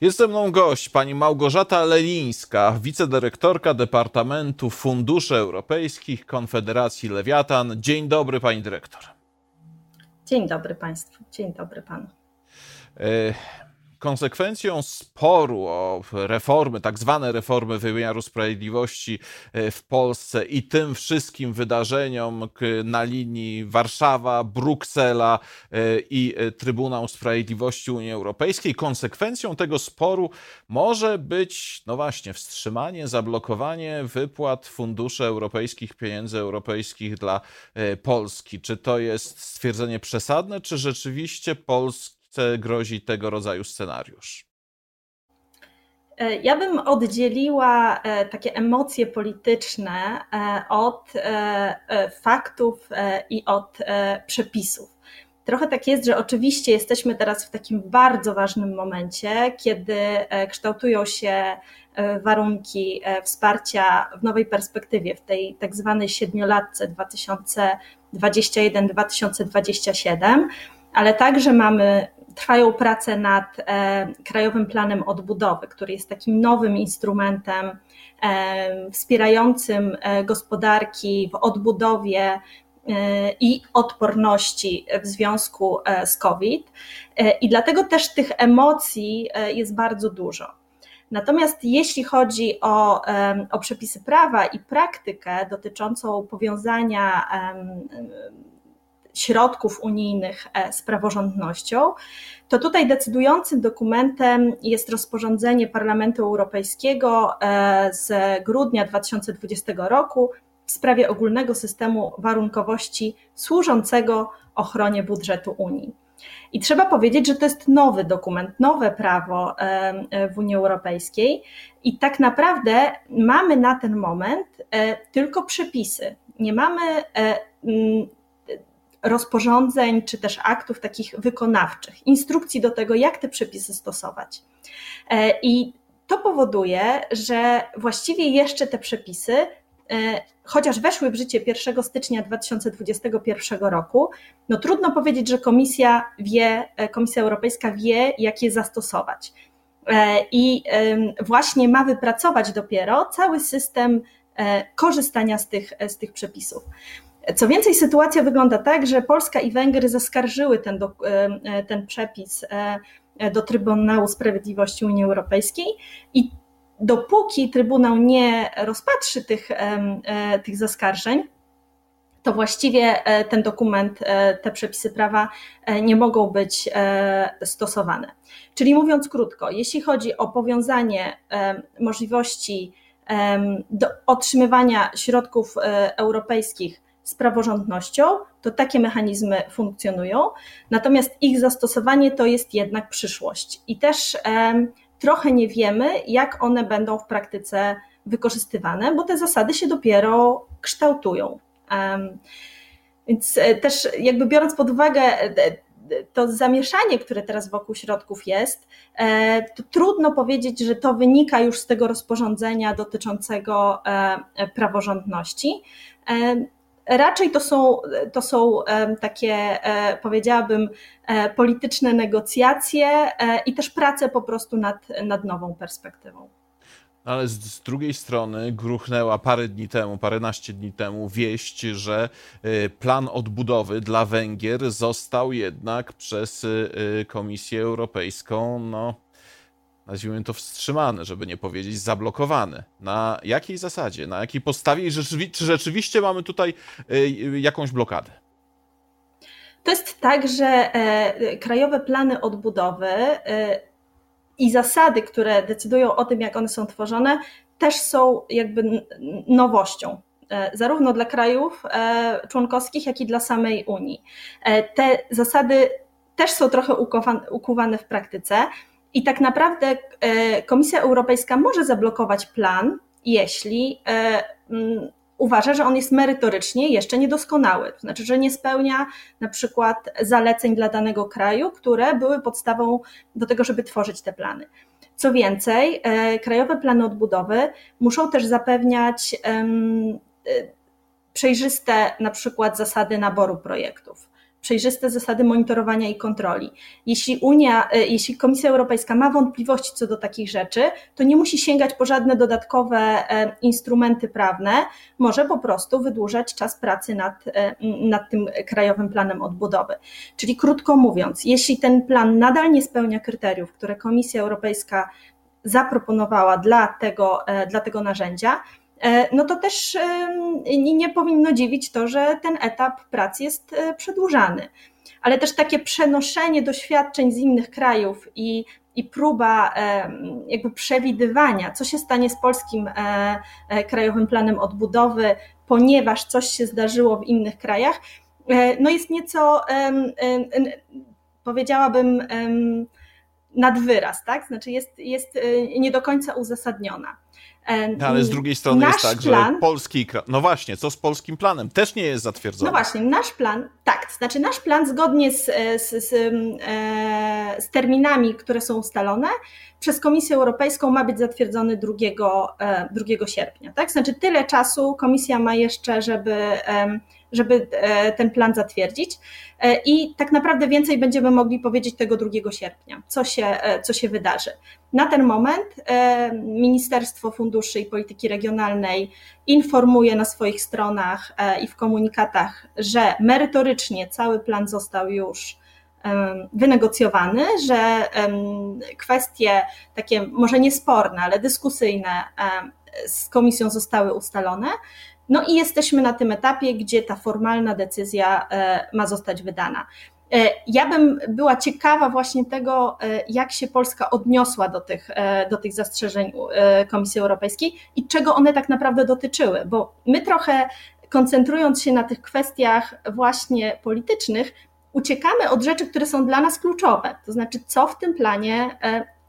Jest ze mną gość, pani Małgorzata Lelińska, wicedyrektorka Departamentu Funduszy Europejskich Konfederacji Lewiatan. Dzień dobry, pani dyrektor. Dzień dobry państwu, dzień dobry panu. E, konsekwencją sporu o reformy, tak zwane reformy wymiaru sprawiedliwości e, w Polsce i tym wszystkim wydarzeniom na linii Warszawa, Bruksela e, i e, Trybunał Sprawiedliwości Unii Europejskiej, konsekwencją tego sporu może być, no właśnie, wstrzymanie, zablokowanie wypłat funduszy europejskich, pieniędzy europejskich dla Polski. Czy to jest stwierdzenie przesadne, czy rzeczywiście Polski grozi tego rodzaju scenariusz? E, ja bym oddzieliła e, takie emocje polityczne e, od faktów i od przepisów. Trochę tak jest, że oczywiście jesteśmy teraz w takim bardzo ważnym momencie, kiedy kształtują się warunki wsparcia w nowej perspektywie, w tej tak zwanej siedmiolatce 2021-2027, ale także mamy trwają prace nad e, Krajowym Planem Odbudowy, który jest takim nowym instrumentem e, wspierającym e, gospodarki w odbudowie i odporności w związku z COVID. I dlatego też tych emocji jest bardzo dużo. Natomiast jeśli chodzi o, o przepisy prawa i praktykę dotyczącą powiązania środków unijnych e, z praworządnością, to tutaj decydującym dokumentem jest rozporządzenie Parlamentu Europejskiego e, z grudnia 2020 roku w sprawie ogólnego systemu warunkowości służącego ochronie budżetu Unii. I trzeba powiedzieć, że to jest nowy dokument, nowe prawo e, w Unii Europejskiej, i tak naprawdę mamy na ten moment tylko przepisy. Nie mamy rozporządzeń czy też aktów takich wykonawczych, instrukcji do tego, jak te przepisy stosować. E, I to powoduje, że właściwie jeszcze te przepisy, e, chociaż weszły w życie 1 stycznia 2021 roku, no trudno powiedzieć, że Komisja wie, e, Komisja Europejska wie, jak je zastosować. I właśnie ma wypracować dopiero cały system korzystania z tych, z tych przepisów. Co więcej, sytuacja wygląda tak, że Polska i Węgry zaskarżyły ten, do, e, e, ten przepis e, do Trybunału Sprawiedliwości Unii Europejskiej i dopóki Trybunał nie rozpatrzy tych, tych zaskarżeń, to właściwie ten dokument, te przepisy prawa nie mogą być stosowane. Czyli mówiąc krótko, jeśli chodzi o powiązanie możliwości do otrzymywania środków europejskich z praworządnością, to takie mechanizmy funkcjonują, natomiast ich zastosowanie to jest jednak przyszłość. I też trochę nie wiemy, jak one będą w praktyce wykorzystywane, bo te zasady się dopiero kształtują. Więc e, też jakby biorąc pod uwagę e, to zamieszanie, które teraz wokół środków jest, e, to trudno powiedzieć, że to wynika już z tego rozporządzenia dotyczącego praworządności. Raczej to są, to są takie, e, powiedziałabym, e, polityczne negocjacje e, i też prace po prostu nad, nad nową perspektywą. Ale z, z, drugiej strony gruchnęła parę dni temu, paręnaście dni temu wieść, że plan odbudowy dla Węgier został jednak przez Komisję Europejską no, nazwijmy to wstrzymane, żeby nie powiedzieć zablokowane. Na jakiej zasadzie, na jakiej podstawie i rzeczywi czy rzeczywiście mamy tutaj y, jakąś blokadę? To jest tak, że e, krajowe plany odbudowy e, i zasady, które decydują o tym, jak one są tworzone, też są jakby nowością e, zarówno dla krajów członkowskich, jak i dla samej Unii. Te zasady też są trochę ukuwane w praktyce. I tak naprawdę e, Komisja Europejska może zablokować plan, jeśli e, mm, uważa, że on jest merytorycznie jeszcze niedoskonały, to znaczy, że nie spełnia na przykład zaleceń dla danego kraju, które były podstawą do tego, żeby tworzyć te plany. Co więcej, e, krajowe plany odbudowy muszą też zapewniać przejrzyste na przykład zasady naboru projektów przejrzyste zasady monitorowania i kontroli. Jeśli Unia, e, jeśli Komisja Europejska ma wątpliwości co do takich rzeczy, to nie musi sięgać po żadne dodatkowe e, instrumenty prawne, może po prostu wydłużać czas pracy nad, e, nad tym krajowym planem odbudowy. Czyli krótko mówiąc, jeśli ten plan nadal nie spełnia kryteriów, które Komisja Europejska zaproponowała dla tego, dla tego narzędzia, no to też nie powinno dziwić to, że ten etap prac jest e, przedłużany. Ale też takie przenoszenie doświadczeń z innych krajów i, i próba jakby przewidywania, co się stanie z polskim e, krajowym planem odbudowy, ponieważ coś się zdarzyło w innych krajach, no jest nieco, powiedziałabym, nad wyraz, tak? Znaczy jest, jest nie do końca uzasadniona. No, ale z drugiej strony nasz jest tak, plan, że polski. No właśnie, co z polskim planem? Też nie jest zatwierdzony. No właśnie, nasz plan, tak, znaczy nasz plan zgodnie z, z, z, e, z terminami, które są ustalone, przez Komisję Europejską ma być zatwierdzony 2, 2 e, sierpnia. Tak? Znaczy tyle czasu komisja ma jeszcze, żeby żeby e, ten plan zatwierdzić. E, I tak naprawdę więcej będziemy mogli powiedzieć tego 2 sierpnia, co się, e, co się wydarzy. Na ten moment Ministerstwo Funduszy i Polityki Regionalnej informuje na swoich stronach i w komunikatach, że merytorycznie cały plan został już wynegocjowany, że kwestie takie może niesporne, ale dyskusyjne z komisją zostały ustalone. No i jesteśmy na tym etapie, gdzie ta formalna decyzja e, ma zostać wydana. E, ja bym była ciekawa właśnie tego, e, jak się Polska odniosła do tych, do tych zastrzeżeń Komisji Europejskiej i czego one tak naprawdę dotyczyły, bo my trochę koncentrując się na tych kwestiach właśnie politycznych, uciekamy od rzeczy, które są dla nas kluczowe. To znaczy, co w tym planie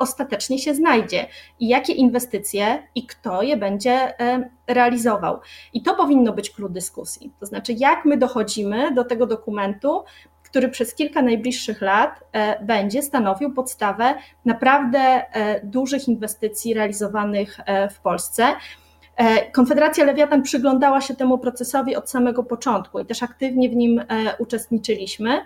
ostatecznie się znajdzie i jakie inwestycje i kto je będzie e, realizował. I to powinno być klucz dyskusji. To znaczy, jak my dochodzimy do tego dokumentu, który przez kilka najbliższych lat e, będzie stanowił podstawę naprawdę e, dużych inwestycji realizowanych w Polsce. Konfederacja Lewiatan przyglądała się temu procesowi od samego początku i też aktywnie w nim uczestniczyliśmy.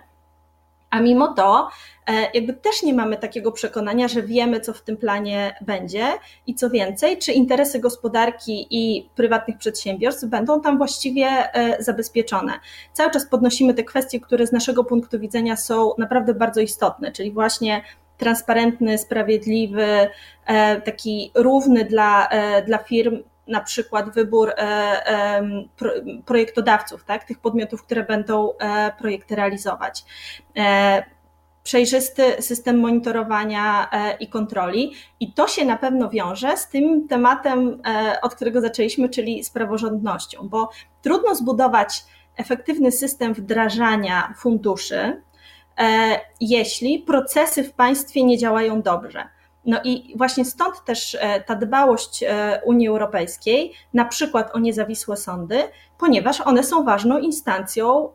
A mimo to, e, jakby też nie mamy takiego przekonania, że wiemy, co w tym planie będzie i co więcej, czy interesy gospodarki i prywatnych przedsiębiorstw będą tam właściwie e, zabezpieczone. Cały czas podnosimy te kwestie, które z naszego punktu widzenia są naprawdę bardzo istotne, czyli właśnie transparentny, sprawiedliwy, e, taki równy dla, dla firm na przykład wybór e, projektodawców, tak, tych podmiotów, które będą e, projekty realizować. E, przejrzysty system monitorowania i kontroli, i to się na pewno wiąże z tym tematem, od którego zaczęliśmy, czyli z praworządnością, bo trudno zbudować efektywny system wdrażania funduszy, jeśli procesy w państwie nie działają dobrze. No i właśnie stąd też e, ta dbałość e, Unii Europejskiej, na przykład o niezawisłe sądy, ponieważ one są ważną instancją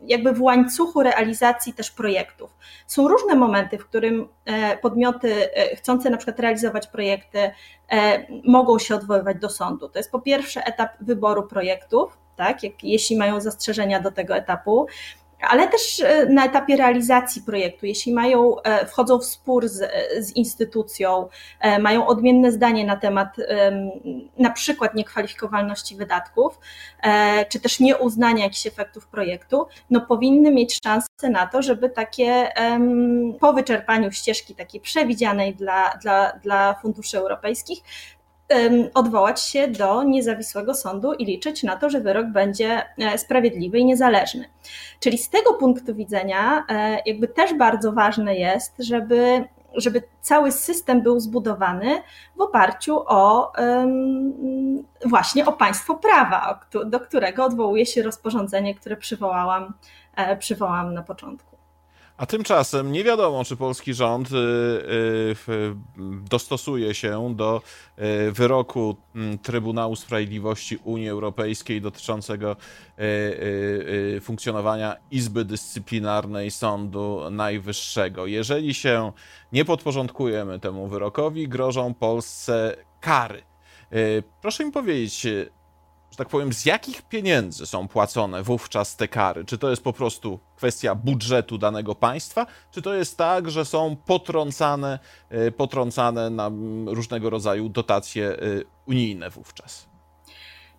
jakby w łańcuchu realizacji też projektów. Są różne momenty, w którym e, podmioty chcące na przykład realizować projekty mogą się odwoływać do sądu. To jest po pierwsze etap wyboru projektów, tak, jak, jeśli mają zastrzeżenia do tego etapu ale też e, na etapie realizacji projektu, jeśli mają, e, wchodzą w spór z, z instytucją, e, mają odmienne zdanie na temat na przykład niekwalifikowalności wydatków, czy też nieuznania jakichś efektów projektu, no powinny mieć szansę na to, żeby takie po wyczerpaniu ścieżki takiej przewidzianej dla, dla, dla funduszy europejskich, odwołać się do niezawisłego sądu i liczyć na to, że wyrok będzie e, sprawiedliwy i niezależny. Czyli z tego punktu widzenia, e, jakby też bardzo ważne jest, żeby żeby cały system był zbudowany w oparciu o właśnie o państwo prawa, do którego odwołuje się rozporządzenie, które przywołałam, e, przywołałam na początku. A tymczasem nie wiadomo, czy polski rząd y, y, dostosuje się do y, wyroku mm, Trybunału Sprawiedliwości Unii Europejskiej dotyczącego funkcjonowania Izby Dyscyplinarnej Sądu Najwyższego. Jeżeli się nie podporządkujemy temu wyrokowi, grożą Polsce kary. Proszę mi powiedzieć, że tak powiem, z jakich pieniędzy są płacone wówczas te kary? Czy to jest po prostu kwestia budżetu danego państwa, czy to jest tak, że są potrącane, e, potrącane na różnego rodzaju dotacje e, unijne wówczas?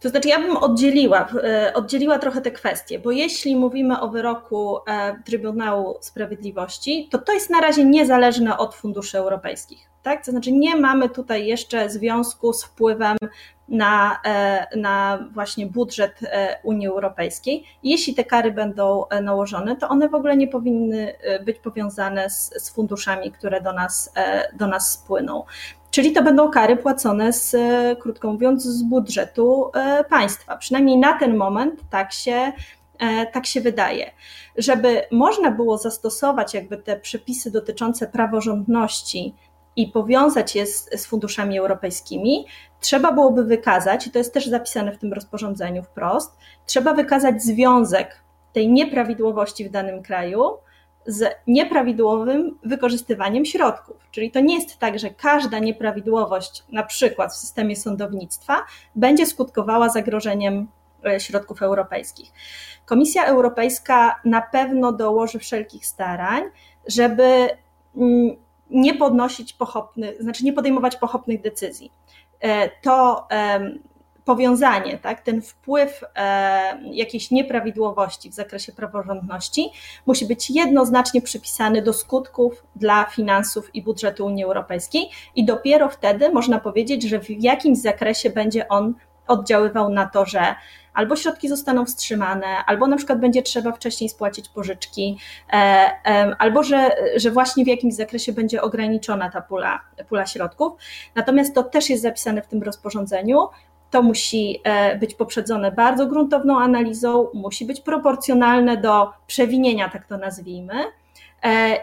To znaczy, ja bym oddzieliła, e, oddzieliła trochę te kwestie, bo jeśli mówimy o wyroku Trybunału Sprawiedliwości, to to jest na razie niezależne od funduszy europejskich. Tak? To znaczy, nie mamy tutaj jeszcze związku z wpływem na, e, na właśnie budżet e, Unii Europejskiej. Jeśli te kary będą e, nałożone, to one w ogóle nie powinny być powiązane z, z funduszami, które do nas, do nas spłyną. Czyli to będą kary płacone z, krótko mówiąc, z budżetu państwa. Przynajmniej na ten moment tak się, tak się wydaje. Żeby można było zastosować jakby te przepisy dotyczące praworządności i powiązać je z, z, funduszami europejskimi, trzeba byłoby wykazać, i to jest też zapisane w tym rozporządzeniu wprost, trzeba wykazać związek tej nieprawidłowości w danym kraju z nieprawidłowym wykorzystywaniem środków. Czyli to nie jest tak, że każda nieprawidłowość, na przykład w systemie sądownictwa, będzie skutkowała zagrożeniem e, środków europejskich. Komisja Europejska na pewno dołoży wszelkich starań, żeby mm, nie podnosić pochopnych, znaczy nie podejmować pochopnych decyzji. E, to powiązanie, tak, ten wpływ e, jakiejś nieprawidłowości w zakresie praworządności musi być jednoznacznie przypisany do skutków dla finansów i budżetu Unii Europejskiej i dopiero wtedy można powiedzieć, że w jakimś zakresie będzie on oddziaływał na to, że albo środki zostaną wstrzymane, albo na przykład będzie trzeba wcześniej spłacić pożyczki, e, albo że, że właśnie w jakimś zakresie będzie ograniczona ta pula, pula środków. Natomiast to też jest zapisane w tym rozporządzeniu. To musi e, być poprzedzone bardzo gruntowną analizą, musi być proporcjonalne do przewinienia, tak to nazwijmy e,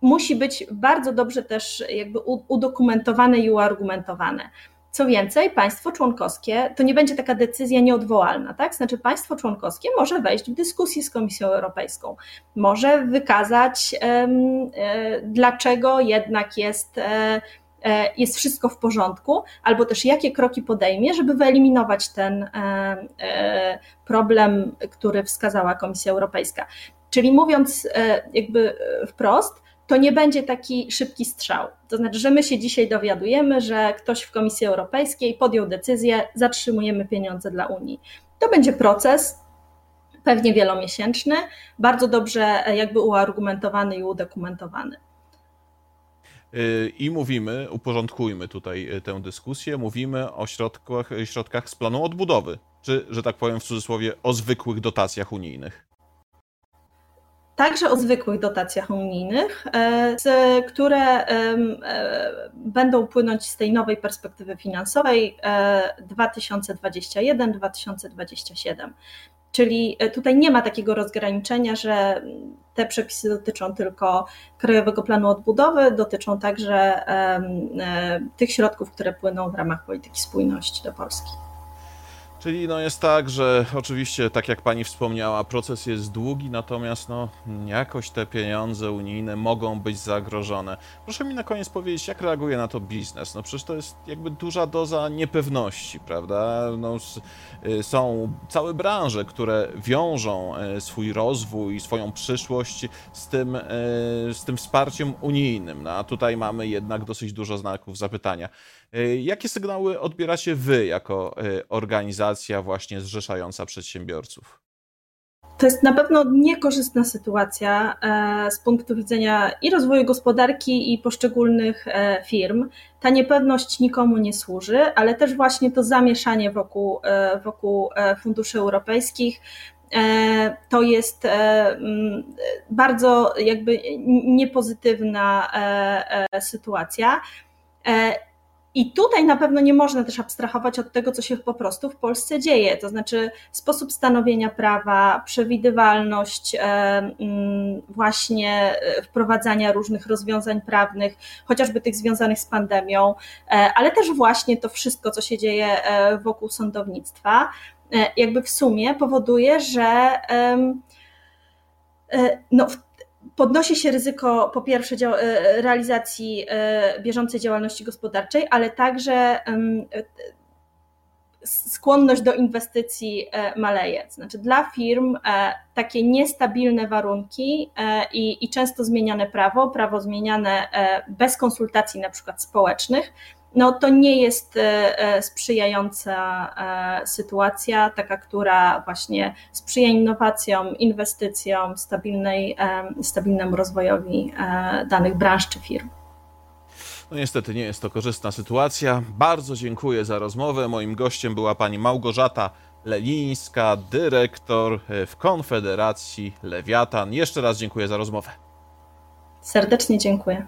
musi być bardzo dobrze też jakby udokumentowane i uargumentowane. Co więcej, państwo członkowskie, to nie będzie taka decyzja nieodwołalna, tak? Znaczy, państwo członkowskie może wejść w dyskusję z Komisją Europejską, może wykazać, e, dlaczego jednak jest jest wszystko w porządku, albo też jakie kroki podejmie, żeby wyeliminować ten problem, który wskazała Komisja Europejska. Czyli mówiąc jakby wprost, to nie będzie taki szybki strzał. To znaczy, że my się dzisiaj dowiadujemy, że ktoś w Komisji Europejskiej podjął decyzję, zatrzymujemy pieniądze dla Unii. To będzie proces, pewnie wielomiesięczny, bardzo dobrze jakby uargumentowany i udokumentowany. I mówimy, uporządkujmy tutaj tę dyskusję, mówimy o środkach, środkach z planu odbudowy, czy, że tak powiem w cudzysłowie, o zwykłych dotacjach unijnych także o zwykłych dotacjach unijnych, e, które e, będą płynąć z tej nowej perspektywy finansowej 2021-2027. E, Czyli tutaj nie ma takiego rozgraniczenia, że te przepisy dotyczą tylko Krajowego Planu Odbudowy, dotyczą także tych środków, które płyną w ramach polityki spójności do Polski. Czyli no jest tak, że oczywiście, tak jak pani wspomniała, proces jest długi, natomiast no, jakoś te pieniądze unijne mogą być zagrożone. Proszę mi na koniec powiedzieć, jak reaguje na to biznes? No przecież to jest jakby duża doza niepewności, prawda? No, y, są całe branże, które wiążą y, swój rozwój, swoją przyszłość z tym, y, z tym wsparciem unijnym. No, a tutaj mamy jednak dosyć dużo znaków zapytania. E, jakie sygnały odbieracie wy jako e, organizacja właśnie zrzeszająca przedsiębiorców? To jest na pewno niekorzystna sytuacja e, z punktu widzenia i rozwoju gospodarki, i poszczególnych firm. Ta niepewność nikomu nie służy, ale też właśnie to zamieszanie wokół, wokół funduszy europejskich to jest bardzo jakby niepozytywna sytuacja. I tutaj na pewno nie można też abstrahować od tego, co się po prostu w Polsce dzieje, to znaczy sposób stanowienia prawa, przewidywalność właśnie e, wprowadzania różnych rozwiązań prawnych, chociażby tych związanych z pandemią, e, ale też właśnie to wszystko, co się dzieje e, wokół sądownictwa, jakby w sumie powoduje, że no, podnosi się ryzyko po pierwsze e, realizacji e, bieżącej działalności gospodarczej, ale także skłonność do inwestycji maleje. Znaczy dla firm takie niestabilne warunki i, i często zmieniane prawo, prawo zmieniane bez konsultacji na przykład społecznych, no to nie jest e, e, sprzyjająca e, sytuacja, taka, która właśnie sprzyja innowacjom, inwestycjom, stabilnej, stabilnemu rozwojowi danych branż czy firm. No niestety nie jest to korzystna sytuacja. Bardzo dziękuję za rozmowę. Moim gościem była pani Małgorzata Lelińska, dyrektor w Konfederacji Lewiatan. Jeszcze raz dziękuję za rozmowę. Serdecznie dziękuję.